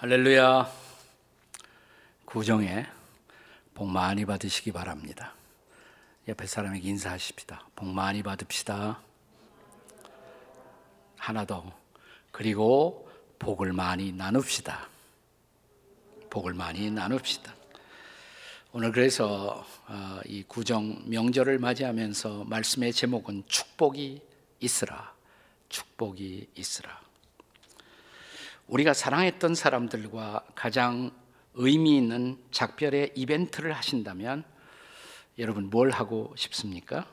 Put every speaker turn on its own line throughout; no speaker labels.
할렐루야. 구정에 복 많이 받으시기 바랍니다. 옆에 사람에게 인사하십시다. 복 많이 받읍시다. 하나 더. 그리고 복을 많이 나눕시다. 복을 많이 나눕시다. 오늘 그래서 어, 이 구정 명절을 맞이하면서 말씀의 제목은 축복이 있으라. 축복이 있으라. 우리가 사랑했던 사람들과 가장 의미 있는 작별의 이벤트를 하신다면 여러분 뭘 하고 싶습니까?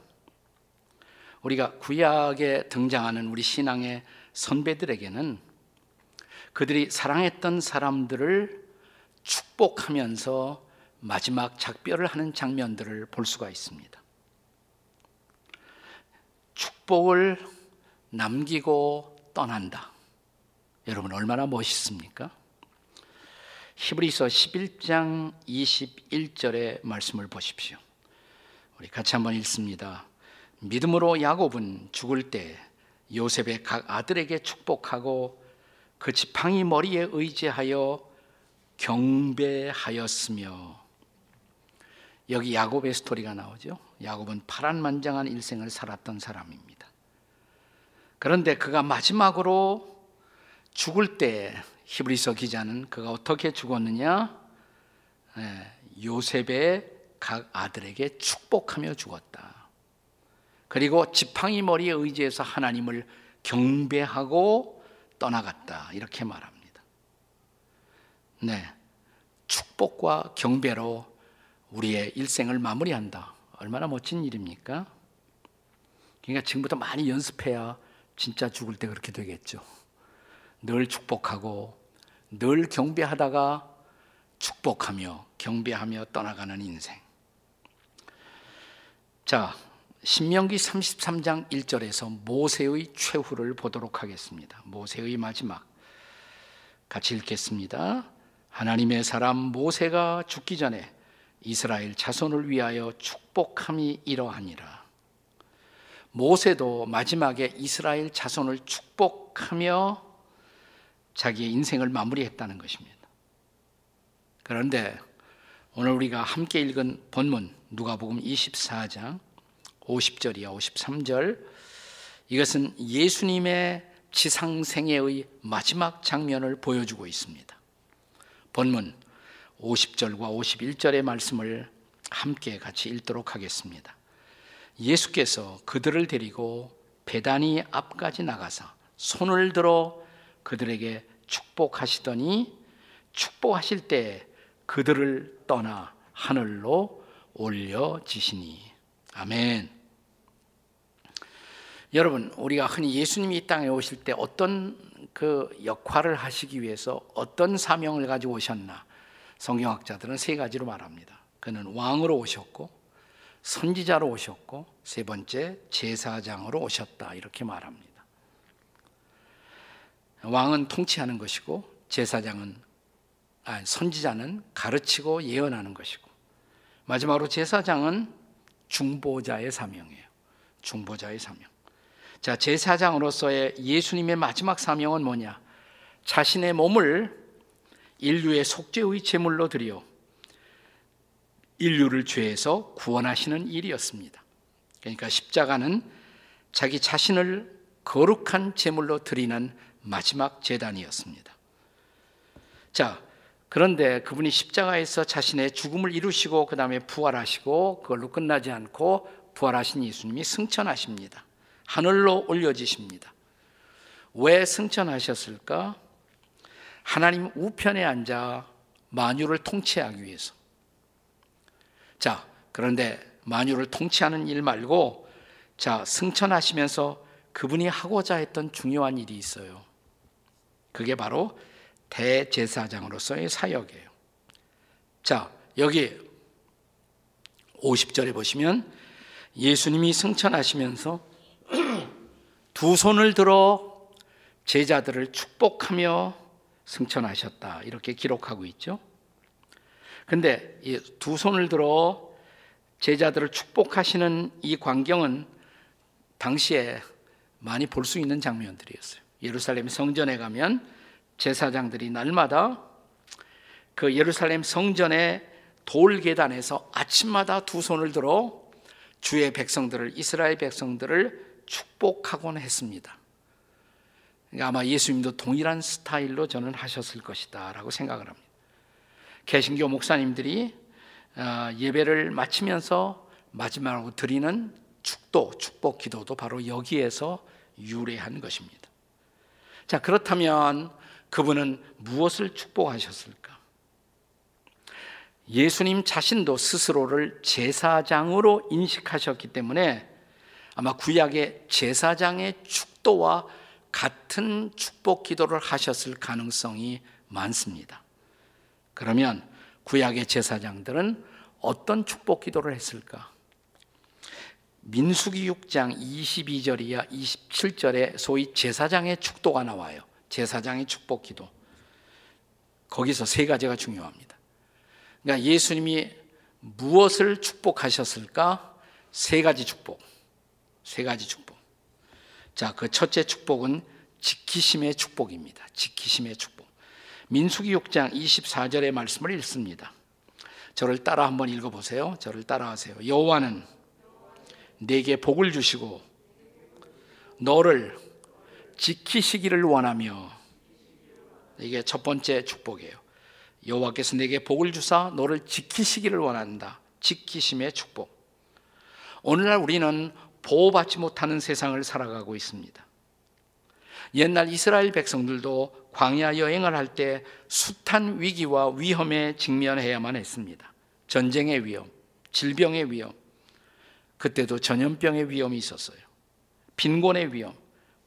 우리가 구약에 등장하는 우리 신앙의 선배들에게는 그들이 사랑했던 사람들을 축복하면서 마지막 작별을 하는 장면들을 볼 수가 있습니다. 축복을 남기고 떠난다. 여러분 얼마나 멋있습니까? 히브리서 11장 21절의 말씀을 보십시오. 우리 같이 한번 읽습니다. 믿음으로 야곱은 죽을 때 요셉의 각 아들에게 축복하고 그 지팡이 머리에 의지하여 경배하였으며 여기 야곱의 스토리가 나오죠. 야곱은 파란만장한 일생을 살았던 사람입니다. 그런데 그가 마지막으로 죽을 때 히브리서 기자는 그가 어떻게 죽었느냐? 예, 요셉의 각 아들에게 축복하며 죽었다. 그리고 지팡이 머리에 의지해서 하나님을 경배하고 떠나갔다. 이렇게 말합니다. 네. 축복과 경배로 우리의 일생을 마무리한다. 얼마나 멋진 일입니까? 그러니까 지금부터 많이 연습해야 진짜 죽을 때 그렇게 되겠죠. 늘 축복하고 늘 경배하다가 축복하며 경배하며 떠나가는 인생. 자, 신명기 33장 1절에서 모세의 최후를 보도록 하겠습니다. 모세의 마지막. 같이 읽겠습니다. 하나님의 사람 모세가 죽기 전에 이스라엘 자손을 위하여 축복함이 이러하니라. 모세도 마지막에 이스라엘 자손을 축복하며 자기의 인생을 마무리했다는 것입니다. 그런데 오늘 우리가 함께 읽은 본문 누가복음 24장 50절이야 53절 이것은 예수님의 지상생애의 마지막 장면을 보여주고 있습니다. 본문 50절과 51절의 말씀을 함께 같이 읽도록 하겠습니다. 예수께서 그들을 데리고 배단이 앞까지 나가서 손을 들어 그들에게 축복하시더니 축복하실 때 그들을 떠나 하늘로 올려지시니 아멘. 여러분, 우리가 흔히 예수님이 이 땅에 오실 때 어떤 그 역할을 하시기 위해서 어떤 사명을 가지고 오셨나? 성경학자들은 세 가지로 말합니다. 그는 왕으로 오셨고, 선지자로 오셨고, 세 번째 제사장으로 오셨다. 이렇게 말합니다. 왕은 통치하는 것이고 제사장은 아, 선지자는 가르치고 예언하는 것이고 마지막으로 제사장은 중보자의 사명이에요. 중보자의 사명. 자, 제사장으로서의 예수님의 마지막 사명은 뭐냐? 자신의 몸을 인류의 속죄의 제물로 드려 인류를 죄에서 구원하시는 일이었습니다. 그러니까 십자가는 자기 자신을 거룩한 제물로 드리는 마지막 재단이었습니다. 자, 그런데 그분이 십자가에서 자신의 죽음을 이루시고 그 다음에 부활하시고 그걸로 끝나지 않고 부활하신 예수님이 승천하십니다. 하늘로 올려지십니다. 왜 승천하셨을까? 하나님 우편에 앉아 만유를 통치하기 위해서. 자, 그런데 만유를 통치하는 일 말고 자, 승천하시면서 그분이 하고자 했던 중요한 일이 있어요. 그게 바로 대제사장으로서의 사역이에요. 자, 여기 50절에 보시면 예수님이 승천하시면서 두 손을 들어 제자들을 축복하며 승천하셨다. 이렇게 기록하고 있죠. 근데 두 손을 들어 제자들을 축복하시는 이 광경은 당시에 많이 볼 수 있는 장면들이었어요. 예루살렘 성전에 가면 제사장들이 날마다 그 예루살렘 성전의 돌 계단에서 아침마다 두 손을 들어 주의 백성들을 이스라엘 백성들을 축복하곤 했습니다. 그러니까 아마 예수님도 동일한 스타일로 저는 하셨을 것이다라고 생각을 합니다. 개신교 목사님들이 어, 예배를 마치면서 마지막으로 드리는 축도, 축복 기도도 바로 여기에서 유래한 것입니다. 자, 그렇다면 그분은 무엇을 축복하셨을까? 예수님 자신도 스스로를 제사장으로 인식하셨기 때문에 아마 구약의 제사장의 축도와 같은 축복 기도를 하셨을 가능성이 많습니다. 그러면 구약의 제사장들은 어떤 축복 기도를 했을까? 민수기 6장 22절 이야 27절에 소위 제사장의 축도가 나와요. 제사장의 축복 기도. 거기서 세 가지가 중요합니다. 그러니까 예수님이 무엇을 축복하셨을까? 세 가지 축복. 세 가지 축복. 자, 그 첫째 축복은 지키심의 축복입니다. 지키심의 축복. 민수기 6장 24절의 말씀을 읽습니다. 저를 따라 한번 읽어 보세요. 저를 따라하세요. 여호와는 내게 복을 주시고 너를 지키시기를 원하며 이게 첫 번째 축복이에요. 여호와께서 내게 복을 주사 너를 지키시기를 원한다. 지키심의 축복. 오늘날 우리는 보호받지 못하는 세상을 살아가고 있습니다. 옛날 이스라엘 백성들도 광야 여행을 할 때 숱한 위기와 위험에 직면해야만 했습니다. 전쟁의 위험, 질병의 위험, 그때도 전염병의 위험이 있었어요. 빈곤의 위험,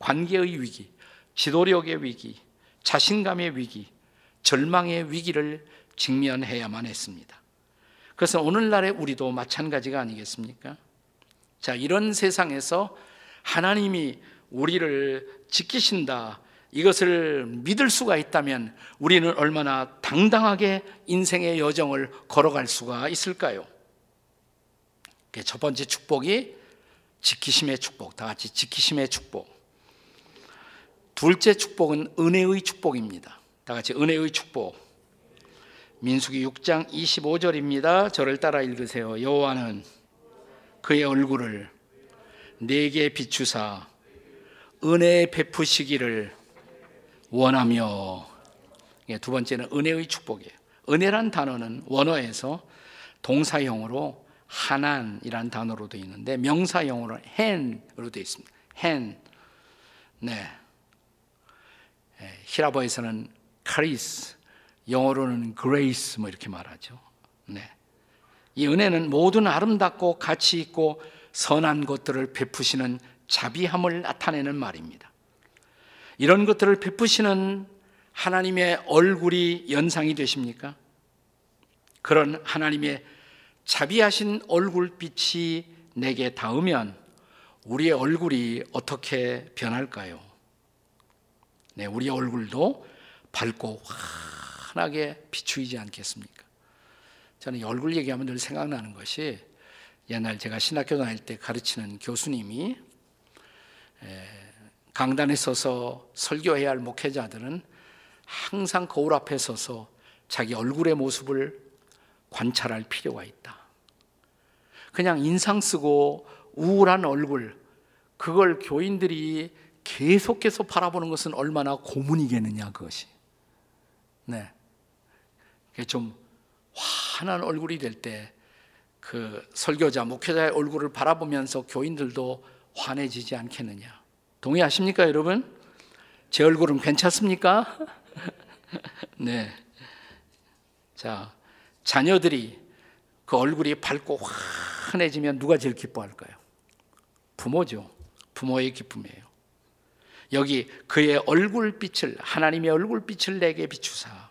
관계의 위기, 지도력의 위기, 자신감의 위기, 절망의 위기를 직면해야만 했습니다. 그래서 오늘날의 우리도 마찬가지가 아니겠습니까? 자, 이런 세상에서 하나님이 우리를 지키신다. 이것을 믿을 수가 있다면 우리는 얼마나 당당하게 인생의 여정을 걸어갈 수가 있을까요? 첫 번째 축복이 지키심의 축복, 다 같이 지키심의 축복. 둘째 축복은 은혜의 축복입니다. 다 같이 은혜의 축복. 민수기 6장 25절입니다. 저를 따라 읽으세요. 여호와는 그의 얼굴을 내게 비추사 은혜 베푸시기를 원하며 두 번째는 은혜의 축복이에요. 은혜란 단어는 원어에서 동사형으로 하난이란 단어로 되어 있는데 명사형으로 헨으로 되어 있습니다. 헨. 네. 헬라어에서는 χάρις, 영어로는 grace 뭐 이렇게 말하죠. 네. 이 은혜는 모든 아름답고 가치 있고 선한 것들을 베푸시는 자비함을 나타내는 말입니다. 이런 것들을 베푸시는 하나님의 얼굴이 연상이 되십니까? 그런 하나님의 자비하신 얼굴빛이 내게 닿으면 우리의 얼굴이 어떻게 변할까요? 네, 우리의 얼굴도 밝고 환하게 비추이지 않겠습니까? 저는 얼굴 얘기하면 늘 생각나는 것이 옛날 제가 신학교 다닐 때 가르치는 교수님이 강단에 서서 설교해야 할 목회자들은 항상 거울 앞에 서서 자기 얼굴의 모습을 관찰할 필요가 있다. 그냥 인상 쓰고 우울한 얼굴, 그걸 교인들이 계속해서 바라보는 것은 얼마나 고문이겠느냐, 그것이. 네. 좀 환한 얼굴이 될 때 그 설교자, 목회자의 얼굴을 바라보면서 교인들도 환해지지 않겠느냐. 동의하십니까, 여러분? 제 얼굴은 괜찮습니까? 네. 자, 자녀들이 그 얼굴이 밝고 환해지면 누가 제일 기뻐할까요? 부모죠. 부모의 기쁨이에요. 여기 그의 얼굴빛을 하나님의 얼굴빛을 내게 비추사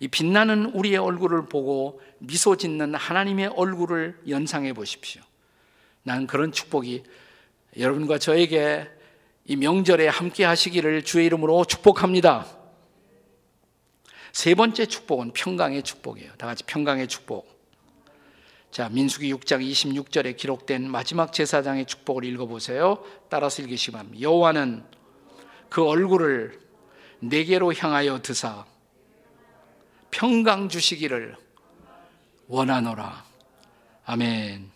이 빛나는 우리의 얼굴을 보고 미소 짓는 하나님의 얼굴을 연상해 보십시오. 난 그런 축복이 여러분과 저에게 이 명절에 함께 하시기를 주의 이름으로 축복합니다. 세 번째 축복은 평강의 축복이에요. 다 같이 평강의 축복. 자, 민수기 6장 26절에 기록된 마지막 제사장의 축복을 읽어보세요. 따라서 읽으시기 바랍니다. 여호와는 그 얼굴을 내게로 향하여 드사 평강 주시기를 원하노라. 아멘.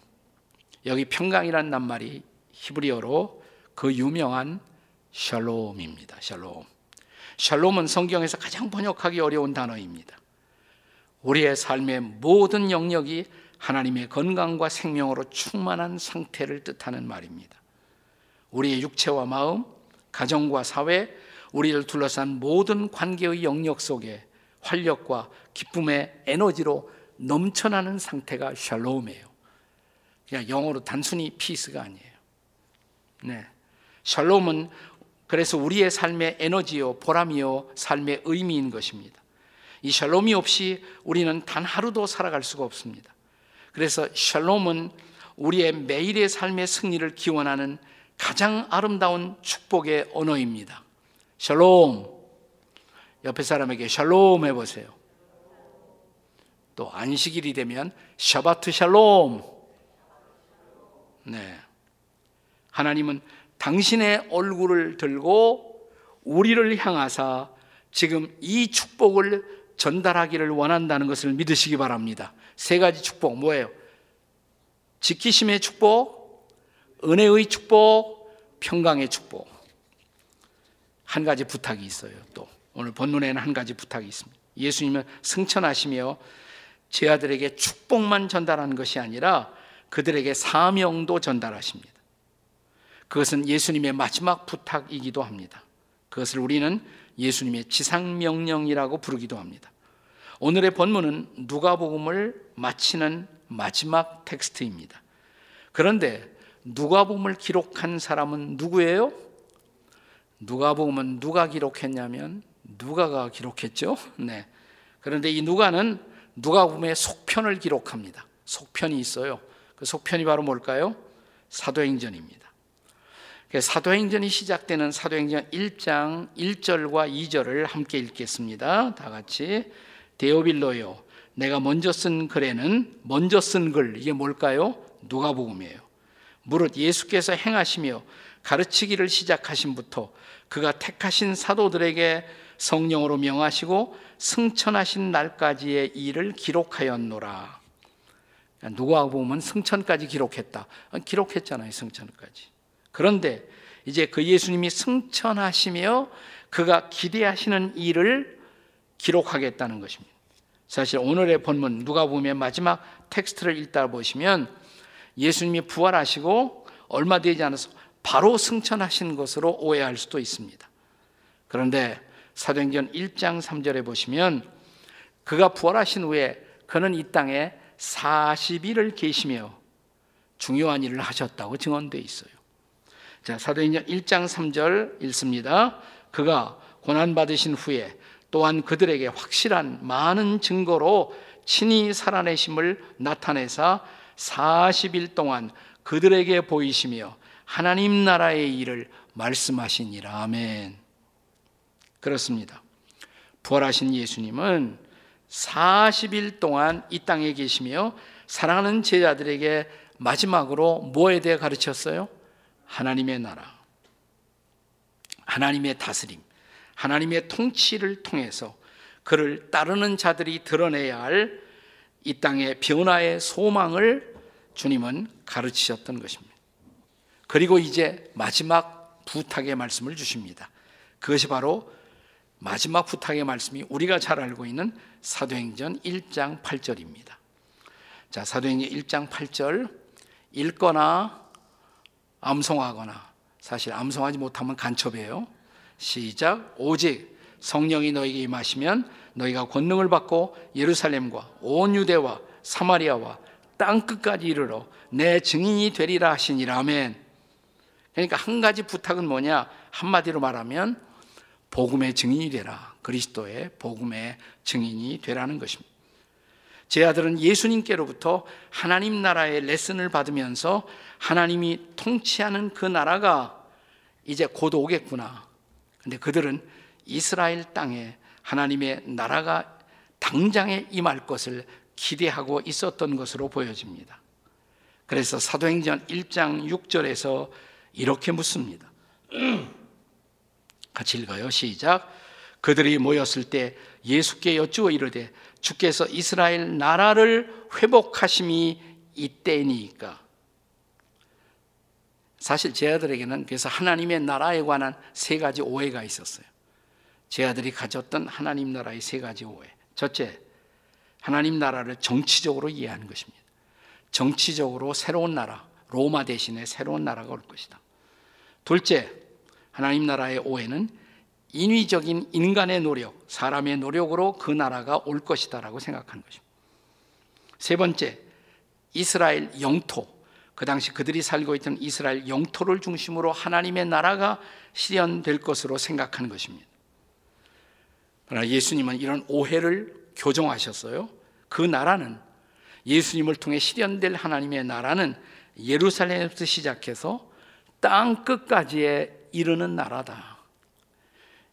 여기 평강이란 낱말이 히브리어로 그 유명한 샬롬입니다. 샬롬. 샬롬은 성경에서 가장 번역하기 어려운 단어입니다. 우리의 삶의 모든 영역이 하나님의 건강과 생명으로 충만한 상태를 뜻하는 말입니다. 우리의 육체와 마음, 가정과 사회, 우리를 둘러싼 모든 관계의 영역 속에 활력과 기쁨의 에너지로 넘쳐나는 상태가 샬롬이에요. 그냥 영어로 단순히 피스가 아니에요. 네. 샬롬은 그래서 우리의 삶의 에너지요, 보람이요, 삶의 의미인 것입니다. 이 샬롬이 없이 우리는 단 하루도 살아갈 수가 없습니다. 그래서 샬롬은 우리의 매일의 삶의 승리를 기원하는 가장 아름다운 축복의 언어입니다. 샬롬. 옆에 사람에게 샬롬 해보세요. 또 안식일이 되면 샤바트 샬롬. 네. 하나님은 당신의 얼굴을 들고 우리를 향하사 지금 이 축복을 전달하기를 원한다는 것을 믿으시기 바랍니다. 세 가지 축복 뭐예요? 지키심의 축복, 은혜의 축복, 평강의 축복. 한 가지 부탁이 있어요. 또 오늘 본문에는 한 가지 부탁이 있습니다. 예수님은 승천하시며 제 아들에게 축복만 전달하는 것이 아니라 그들에게 사명도 전달하십니다. 그것은 예수님의 마지막 부탁이기도 합니다. 그것을 우리는 예수님의 지상명령이라고 부르기도 합니다. 오늘의 본문은 누가복음을 마치는 마지막 텍스트입니다. 그런데 누가복음을 기록한 사람은 누구예요? 누가복음은 누가 기록했냐면 누가가 기록했죠. 네. 그런데 이 누가는 누가복음의 속편을 기록합니다. 속편이 있어요. 그 속편이 바로 뭘까요? 사도행전입니다. 그 사도행전이 시작되는 사도행전 1장 1절과 2절을 함께 읽겠습니다. 다 같이 데오빌로요. 내가 먼저 쓴 글에는 먼저 쓴 글 이게 뭘까요? 누가복음이에요. 무릇 예수께서 행하시며 가르치기를 시작하신부터 그가 택하신 사도들에게 성령으로 명하시고 승천하신 날까지의 일을 기록하였노라. 누가복음은 승천까지 기록했다. 기록했잖아요, 승천까지. 그런데 이제 그 예수님이 승천하시며 그가 기대하시는 일을 기록하겠다는 것입니다. 사실 오늘의 본문 누가복음의 마지막 텍스트를 읽다 보시면 예수님이 부활하시고 얼마 되지 않아서 바로 승천하신 것으로 오해할 수도 있습니다. 그런데 사도행전 1장 3절에 보시면 그가 부활하신 후에 그는 이 땅에 40일을 계시며 중요한 일을 하셨다고 증언되어 있어요. 자, 사도행전 1장 3절 읽습니다. 그가 고난 받으신 후에 또한 그들에게 확실한 많은 증거로 친히 살아내심을 나타내사 40일 동안 그들에게 보이시며 하나님 나라의 일을 말씀하시니라. 아멘. 그렇습니다. 부활하신 예수님은 40일 동안 이 땅에 계시며 사랑하는 제자들에게 마지막으로 뭐에 대해 가르쳤어요? 하나님의 나라. 하나님의 다스림. 하나님의 통치를 통해서 그를 따르는 자들이 드러내야 할 이 땅의 변화의 소망을 주님은 가르치셨던 것입니다. 그리고 이제 마지막 부탁의 말씀을 주십니다. 그것이 바로 마지막 부탁의 말씀이 우리가 잘 알고 있는 사도행전 1장 8절입니다. 자, 사도행전 1장 8절 읽거나 암송하거나 사실 암송하지 못하면 간첩이에요. 시작. 오직 성령이 너에게 임하시면 너희가 권능을 받고 예루살렘과 온 유대와 사마리아와 땅 끝까지 이르러 내 증인이 되리라 하시니라 아멘. 그러니까 한 가지 부탁은 뭐냐? 한마디로 말하면 복음의 증인이 되라. 그리스도의 복음의 증인이 되라는 것입니다. 제 아들은 예수님께로부터 하나님 나라의 레슨을 받으면서 하나님이 통치하는 그 나라가 이제 곧 오겠구나. 근데 그들은 이스라엘 땅에 하나님의 나라가 당장에 임할 것을 기대하고 있었던 것으로 보여집니다. 그래서 사도행전 1장 6절에서 이렇게 묻습니다. 같이 읽어요. 시작. 그들이 모였을 때 예수께 여쭈어 이르되 주께서 이스라엘 나라를 회복하심이 이때니까 사실 제 아들에게는 그래서 하나님의 나라에 관한 세 가지 오해가 있었어요. 제 아들이 가졌던 하나님 나라의 세 가지 오해. 첫째, 하나님 나라를 정치적으로 이해하는 것입니다. 정치적으로 새로운 나라, 로마 대신에 새로운 나라가 올 것이다. 둘째, 하나님 나라의 오해는 인위적인 인간의 노력, 사람의 노력으로 그 나라가 올 것이다라고 생각하는 것입니다. 세 번째, 이스라엘 영토, 그 당시 그들이 살고 있던 이스라엘 영토를 중심으로 하나님의 나라가 실현될 것으로 생각하는 것입니다. 그러나 예수님은 이런 오해를 교정하셨어요. 그 나라는 예수님을 통해 실현될 하나님의 나라는 예루살렘에서 시작해서 땅 끝까지에 이르는 나라다.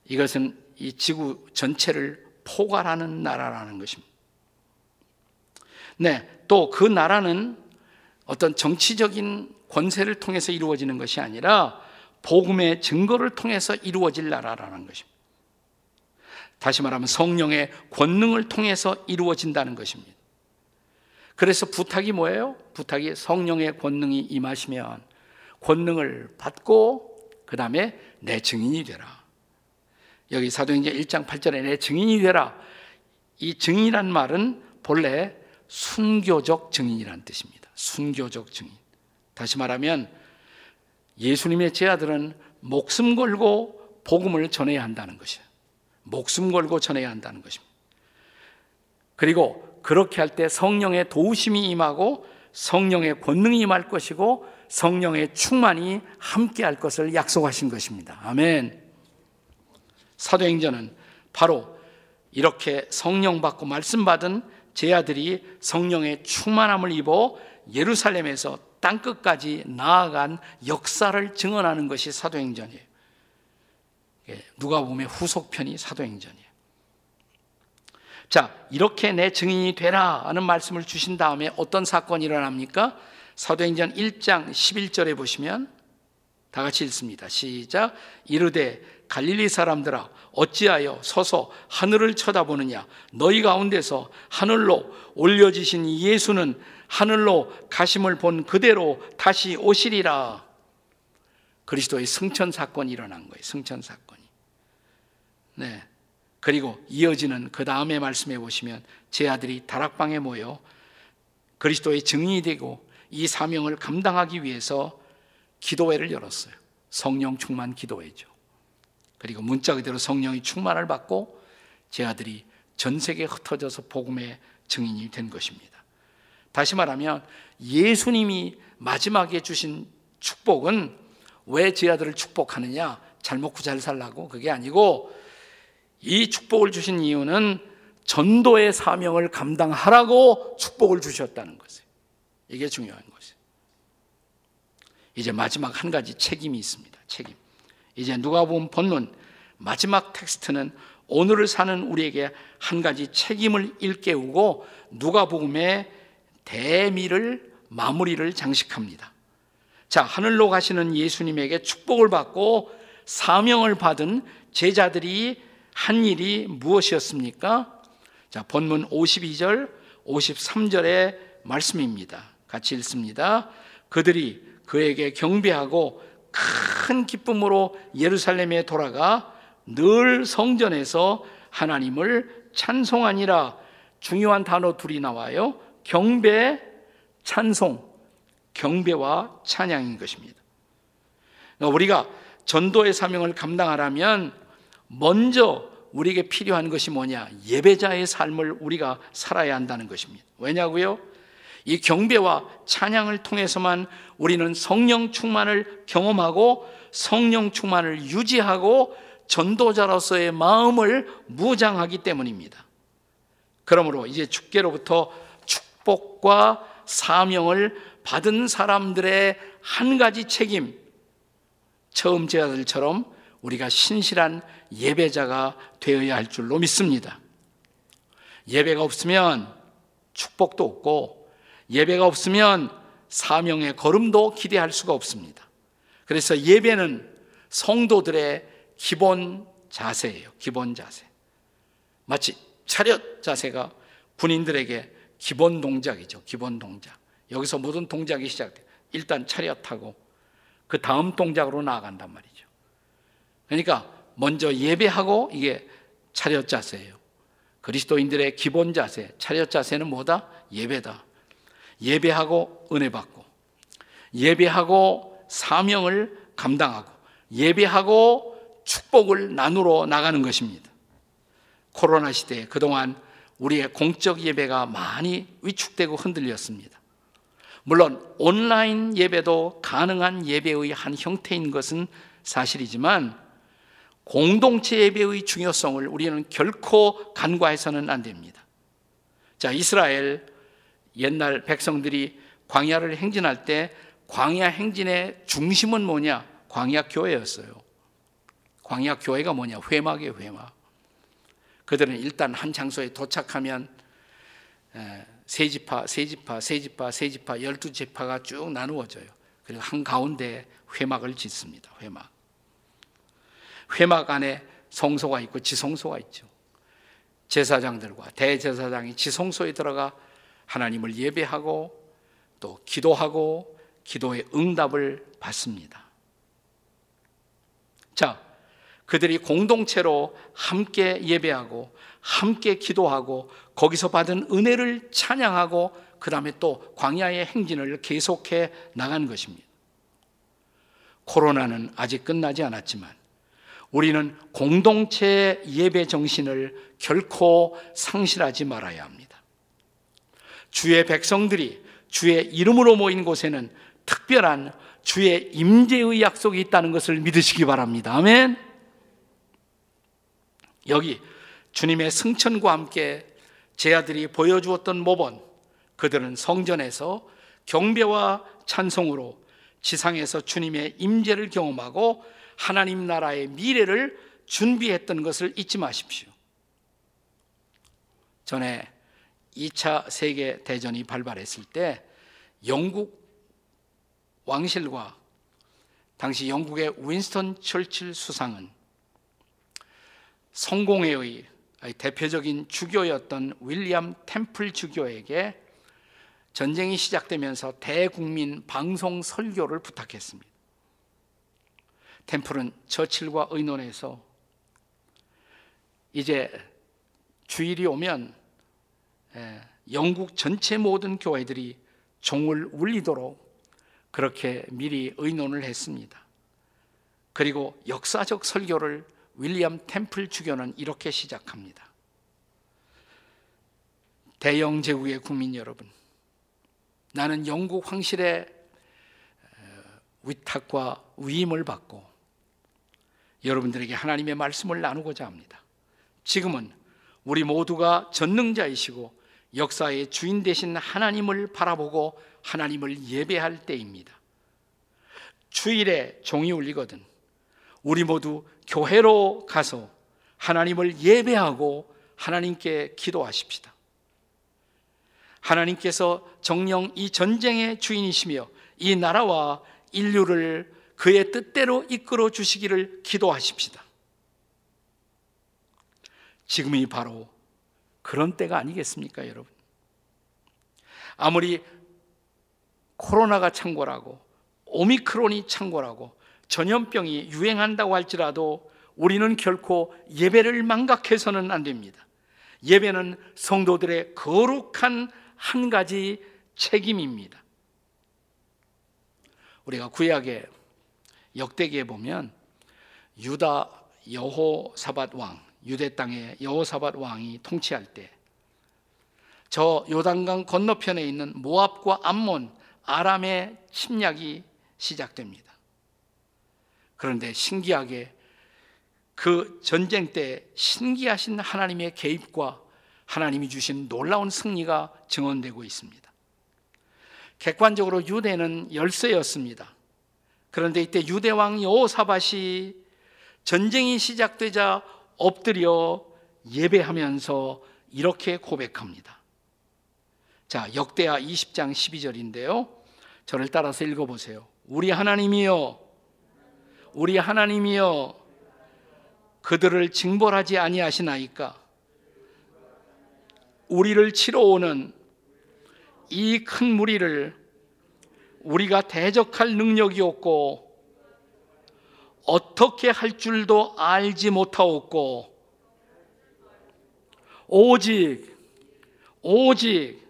이것은 이 지구 전체를 포괄하는 나라라는 것입니다. 네, 또 그 나라는 어떤 정치적인 권세를 통해서 이루어지는 것이 아니라 복음의 증거를 통해서 이루어질 나라라는 것입니다. 다시 말하면 성령의 권능을 통해서 이루어진다는 것입니다. 그래서 부탁이 뭐예요? 부탁이 성령의 권능이 임하시면 권능을 받고 그 다음에 내 증인이 되라. 여기 사도행전 1장 8절에 내 증인이 되라. 이 증인이란 말은 본래 순교적 증인이란 뜻입니다. 순교적 증인. 다시 말하면 예수님의 제아들은 목숨 걸고 복음을 전해야 한다는 것이에요. 목숨 걸고 전해야 한다는 것입니다. 그리고 그렇게 할 때 성령의 도우심이 임하고 성령의 권능이 임할 것이고 성령의 충만이 함께 할 것을 약속하신 것입니다. 아멘. 사도행전은 바로 이렇게 성령 받고 말씀 받은 제 아들이 성령의 충만함을 입어 예루살렘에서 땅끝까지 나아간 역사를 증언하는 것이 사도행전이에요. 예, 누가 보면 후속편이 사도행전이에요. 자, 이렇게 내 증인이 되라 하는 말씀을 주신 다음에 어떤 사건이 일어납니까? 사도행전 1장 11절에 보시면 다 같이 읽습니다. 시작. 이르되 갈릴리 사람들아 어찌하여 서서 하늘을 쳐다보느냐 너희 가운데서 하늘로 올려지신 예수는 하늘로 가심을 본 그대로 다시 오시리라. 그리스도의 승천 사건이 일어난 거예요. 승천 사건이. 네. 그리고 이어지는 그 다음에 말씀해 보시면 제 아들이 다락방에 모여 그리스도의 증인이 되고 이 사명을 감당하기 위해서 기도회를 열었어요. 성령 충만 기도회죠. 그리고 문자 그대로 성령이 충만을 받고 제 아들이 전 세계에 흩어져서 복음의 증인이 된 것입니다. 다시 말하면 예수님이 마지막에 주신 축복은 왜 제 아들을 축복하느냐? 잘 먹고 잘 살라고 그게 아니고 이 축복을 주신 이유는 전도의 사명을 감당하라고 축복을 주셨다는 것이에요. 이게 중요한 것이에요. 이제 마지막 한 가지 책임이 있습니다. 책임. 이제 누가 본 본론 마지막 텍스트는 오늘을 사는 우리에게 한 가지 책임을 일깨우고 누가복음의 대미를 마무리를 장식합니다. 자, 하늘로 가시는 예수님에게 축복을 받고 사명을 받은 제자들이 한 일이 무엇이었습니까? 자, 본문 52절, 53절의 말씀입니다. 같이 읽습니다. 그들이 그에게 경배하고 큰 기쁨으로 예루살렘에 돌아가 늘 성전에서 하나님을 찬송하니라. 중요한 단어 둘이 나와요. 경배, 찬송. 경배와 찬양인 것입니다. 우리가 전도의 사명을 감당하려면 먼저 우리에게 필요한 것이 뭐냐? 예배자의 삶을 우리가 살아야 한다는 것입니다. 왜냐고요? 이 경배와 찬양을 통해서만 우리는 성령 충만을 경험하고 성령 충만을 유지하고 전도자로서의 마음을 무장하기 때문입니다. 그러므로 이제 주께로부터 축복과 사명을 받은 사람들의 한 가지 책임, 처음 제자들처럼 우리가 신실한 예배자가 되어야 할 줄로 믿습니다. 예배가 없으면 축복도 없고 예배가 없으면 사명의 걸음도 기대할 수가 없습니다. 그래서 예배는 성도들의 기본 자세예요. 기본 자세. 마치 차렷 자세가 군인들에게 기본 동작이죠. 기본 동작. 여기서 모든 동작이 시작돼. 일단 차렷하고 그 다음 동작으로 나아간단 말이죠. 그러니까 먼저 예배하고 이게 차렷 자세예요. 그리스도인들의 기본 자세, 차렷 자세는 뭐다? 예배다. 예배하고 은혜 받고, 예배하고 사명을 감당하고, 예배하고 축복을 나누러 나가는 것입니다. 코로나 시대에 그동안 우리의 공적 예배가 많이 위축되고 흔들렸습니다. 물론 온라인 예배도 가능한 예배의 한 형태인 것은 사실이지만 공동체 예배의 중요성을 우리는 결코 간과해서는 안 됩니다. 자, 이스라엘 옛날 백성들이 광야를 행진할 때 광야 행진의 중심은 뭐냐? 광야 교회였어요. 광야 교회가 뭐냐? 회막이에요, 회막. 그들은 일단 한 장소에 도착하면 세 지파, 세 지파, 세 지파, 세 지파, 열두 지파가 쭉 나누어져요. 그리고 한 가운데 회막을 짓습니다. 회막. 회막 안에 성소가 있고 지성소가 있죠. 제사장들과 대제사장이 지성소에 들어가 하나님을 예배하고 또 기도하고 기도의 응답을 받습니다. 자, 그들이 공동체로 함께 예배하고 함께 기도하고 거기서 받은 은혜를 찬양하고 그 다음에 또 광야의 행진을 계속해 나간 것입니다. 코로나는 아직 끝나지 않았지만 우리는 공동체 예배 정신을 결코 상실하지 말아야 합니다. 주의 백성들이 주의 이름으로 모인 곳에는 특별한 주의 임재의 약속이 있다는 것을 믿으시기 바랍니다. 아멘. 여기 주님의 승천과 함께 제 아들이 보여주었던 모범, 그들은 성전에서 경배와 찬송으로 지상에서 주님의 임재를 경험하고 하나님 나라의 미래를 준비했던 것을 잊지 마십시오. 전에 2차 세계 대전이 발발했을 때 영국 왕실과 당시 영국의 윈스턴 철칠 수상은 성공회의 대표적인 주교였던 윌리엄 템플 주교에게 전쟁이 시작되면서 대국민 방송 설교를 부탁했습니다. 템플은 처칠과 의논해서 이제 주일이 오면 영국 전체 모든 교회들이 종을 울리도록 그렇게 미리 의논을 했습니다. 그리고 역사적 설교를 윌리엄 템플 주교는 이렇게 시작합니다. 대영 제국의 국민 여러분, 나는 영국 황실의 위탁과 위임을 받고 여러분들에게 하나님의 말씀을 나누고자 합니다. 지금은 우리 모두가 전능자이시고 역사의 주인 되신 하나님을 바라보고 하나님을 예배할 때입니다. 주일에 종이 울리거든 우리 모두 교회로 가서 하나님을 예배하고 하나님께 기도하십시다. 하나님께서 정령 이 전쟁의 주인이시며 이 나라와 인류를 그의 뜻대로 이끌어 주시기를 기도하십시다. 지금이 바로 그런 때가 아니겠습니까, 여러분? 아무리 코로나가 창궐하고 오미크론이 창궐하고 전염병이 유행한다고 할지라도 우리는 결코 예배를 망각해서는 안 됩니다. 예배는 성도들의 거룩한 한 가지 책임입니다. 우리가 구약의 역대기에 보면 유다 여호사밧 왕, 유대 땅의 여호사밧 왕이 통치할 때 저 요단강 건너편에 있는 모압과 암몬, 아람의 침략이 시작됩니다. 그런데 신기하게 그 전쟁 때 신기하신 하나님의 개입과 하나님이 주신 놀라운 승리가 증언되고 있습니다. 객관적으로 유대는 열세였습니다. 그런데 이때 유대 왕 여호사밧이 전쟁이 시작되자 엎드려 예배하면서 이렇게 고백합니다. 자, 역대하 20장 12절인데요. 저를 따라서 읽어 보세요. 우리 하나님이여 우리 하나님이여 그들을 징벌하지 아니하시나이까 우리를 치러 오는 이 큰 무리를 우리가 대적할 능력이 없고 어떻게 할 줄도 알지 못하옵고 오직 오직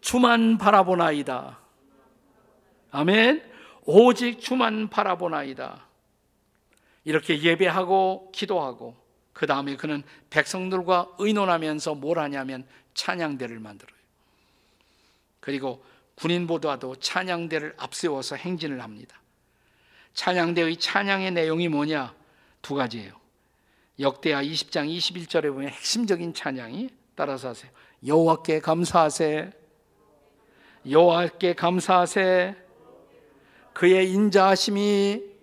주만 바라보나이다. 아멘. 오직 주만 바라보나이다. 이렇게 예배하고 기도하고 그 다음에 그는 백성들과 의논하면서 뭘 하냐면 찬양대를 만들어요. 그리고 군인보다도 찬양대를 앞세워서 행진을 합니다. 찬양대의 찬양의 내용이 뭐냐? 두 가지예요. 역대하 20장 21절에 보면 핵심적인 찬양이 따라서 하세요. 여호와께 감사하세. 여호와께 감사하세. 그의 인자하심이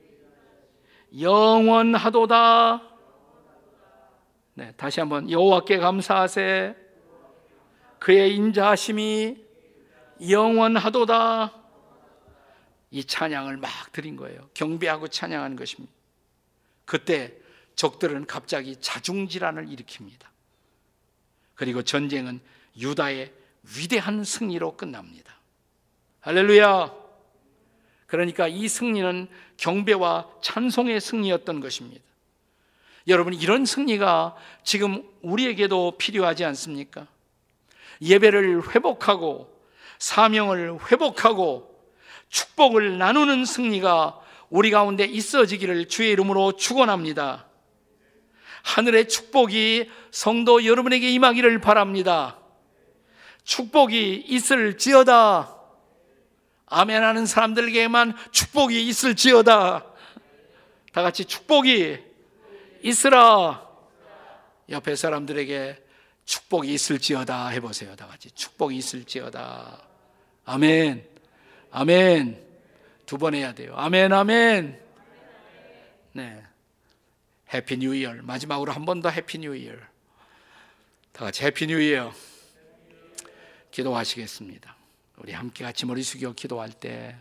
영원하도다. 네, 다시 한번 여호와께 감사하세. 그의 인자하심이 영원하도다. 이 찬양을 막 드린 거예요. 경배하고 찬양하는 것입니다. 그때 적들은 갑자기 자중질환을 일으킵니다. 그리고 전쟁은 유다의 위대한 승리로 끝납니다. 할렐루야! 그러니까 이 승리는 경배와 찬송의 승리였던 것입니다. 여러분, 이런 승리가 지금 우리에게도 필요하지 않습니까? 예배를 회복하고 사명을 회복하고 축복을 나누는 승리가 우리 가운데 있어지기를 주의 이름으로 축원합니다. 하늘의 축복이 성도 여러분에게 임하기를 바랍니다. 축복이 있을지어다. 아멘 하는 사람들에게만 축복이 있을지어다. 다 같이 축복이 있으라. 옆에 사람들에게 축복이 있을지어다 해보세요. 다 같이 축복이 있을지어다. 아멘. 아멘. 두 번 해야 돼요. 아멘, 아멘. 네. Happy New Year. 마지막으로 한 번 더 Happy New Year. 다 같이 Happy New Year. 기도하시겠습니다. 우리 함께 같이 머리 숙여 기도할 때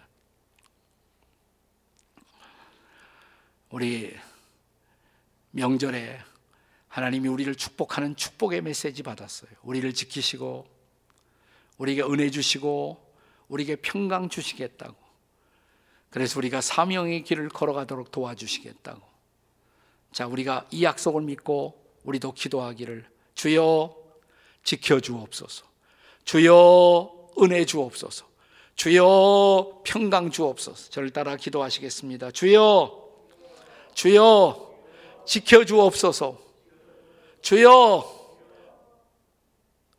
우리 명절에 하나님이 우리를 축복하는 축복의 메시지 받았어요. 우리를 지키시고 우리에게 은혜 주시고 우리에게 평강 주시겠다고. 그래서 우리가 사명의 길을 걸어가도록 도와주시겠다고. 자, 우리가 이 약속을 믿고 우리도 기도하기를 주여 지켜 주옵소서. 주여 은혜 주옵소서. 주여 평강 주옵소서. 저를 따라 기도하시겠습니다. 주여 주여 지켜 주옵소서. 주여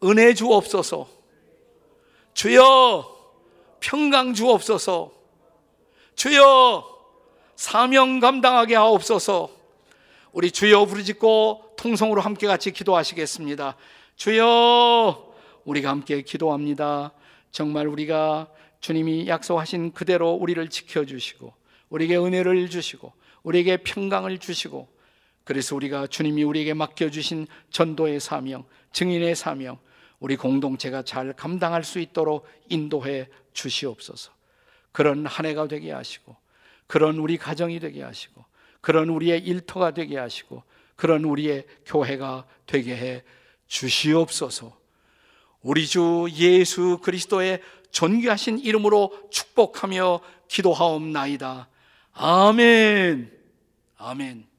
은혜 주옵소서. 주여 평강 주옵소서. 주여 사명 감당하게 하옵소서. 우리 주여 부르짖고 통성으로 함께 같이 기도하시겠습니다. 주여 우리가 함께 기도합니다. 정말 우리가 주님이 약속하신 그대로 우리를 지켜 주시고 우리에게 은혜를 주시고 우리에게 평강을 주시고 그래서 우리가 주님이 우리에게 맡겨 주신 전도의 사명, 증인의 사명 우리 공동체가 잘 감당할 수 있도록 인도해 주시옵소서. 그런 한 해가 되게 하시고, 그런 우리 가정이 되게 하시고, 그런 우리의 일터가 되게 하시고, 그런 우리의 교회가 되게 해 주시옵소서. 우리 주 예수 그리스도의 존귀하신 이름으로 축복하며 기도하옵나이다. 아멘. 아멘.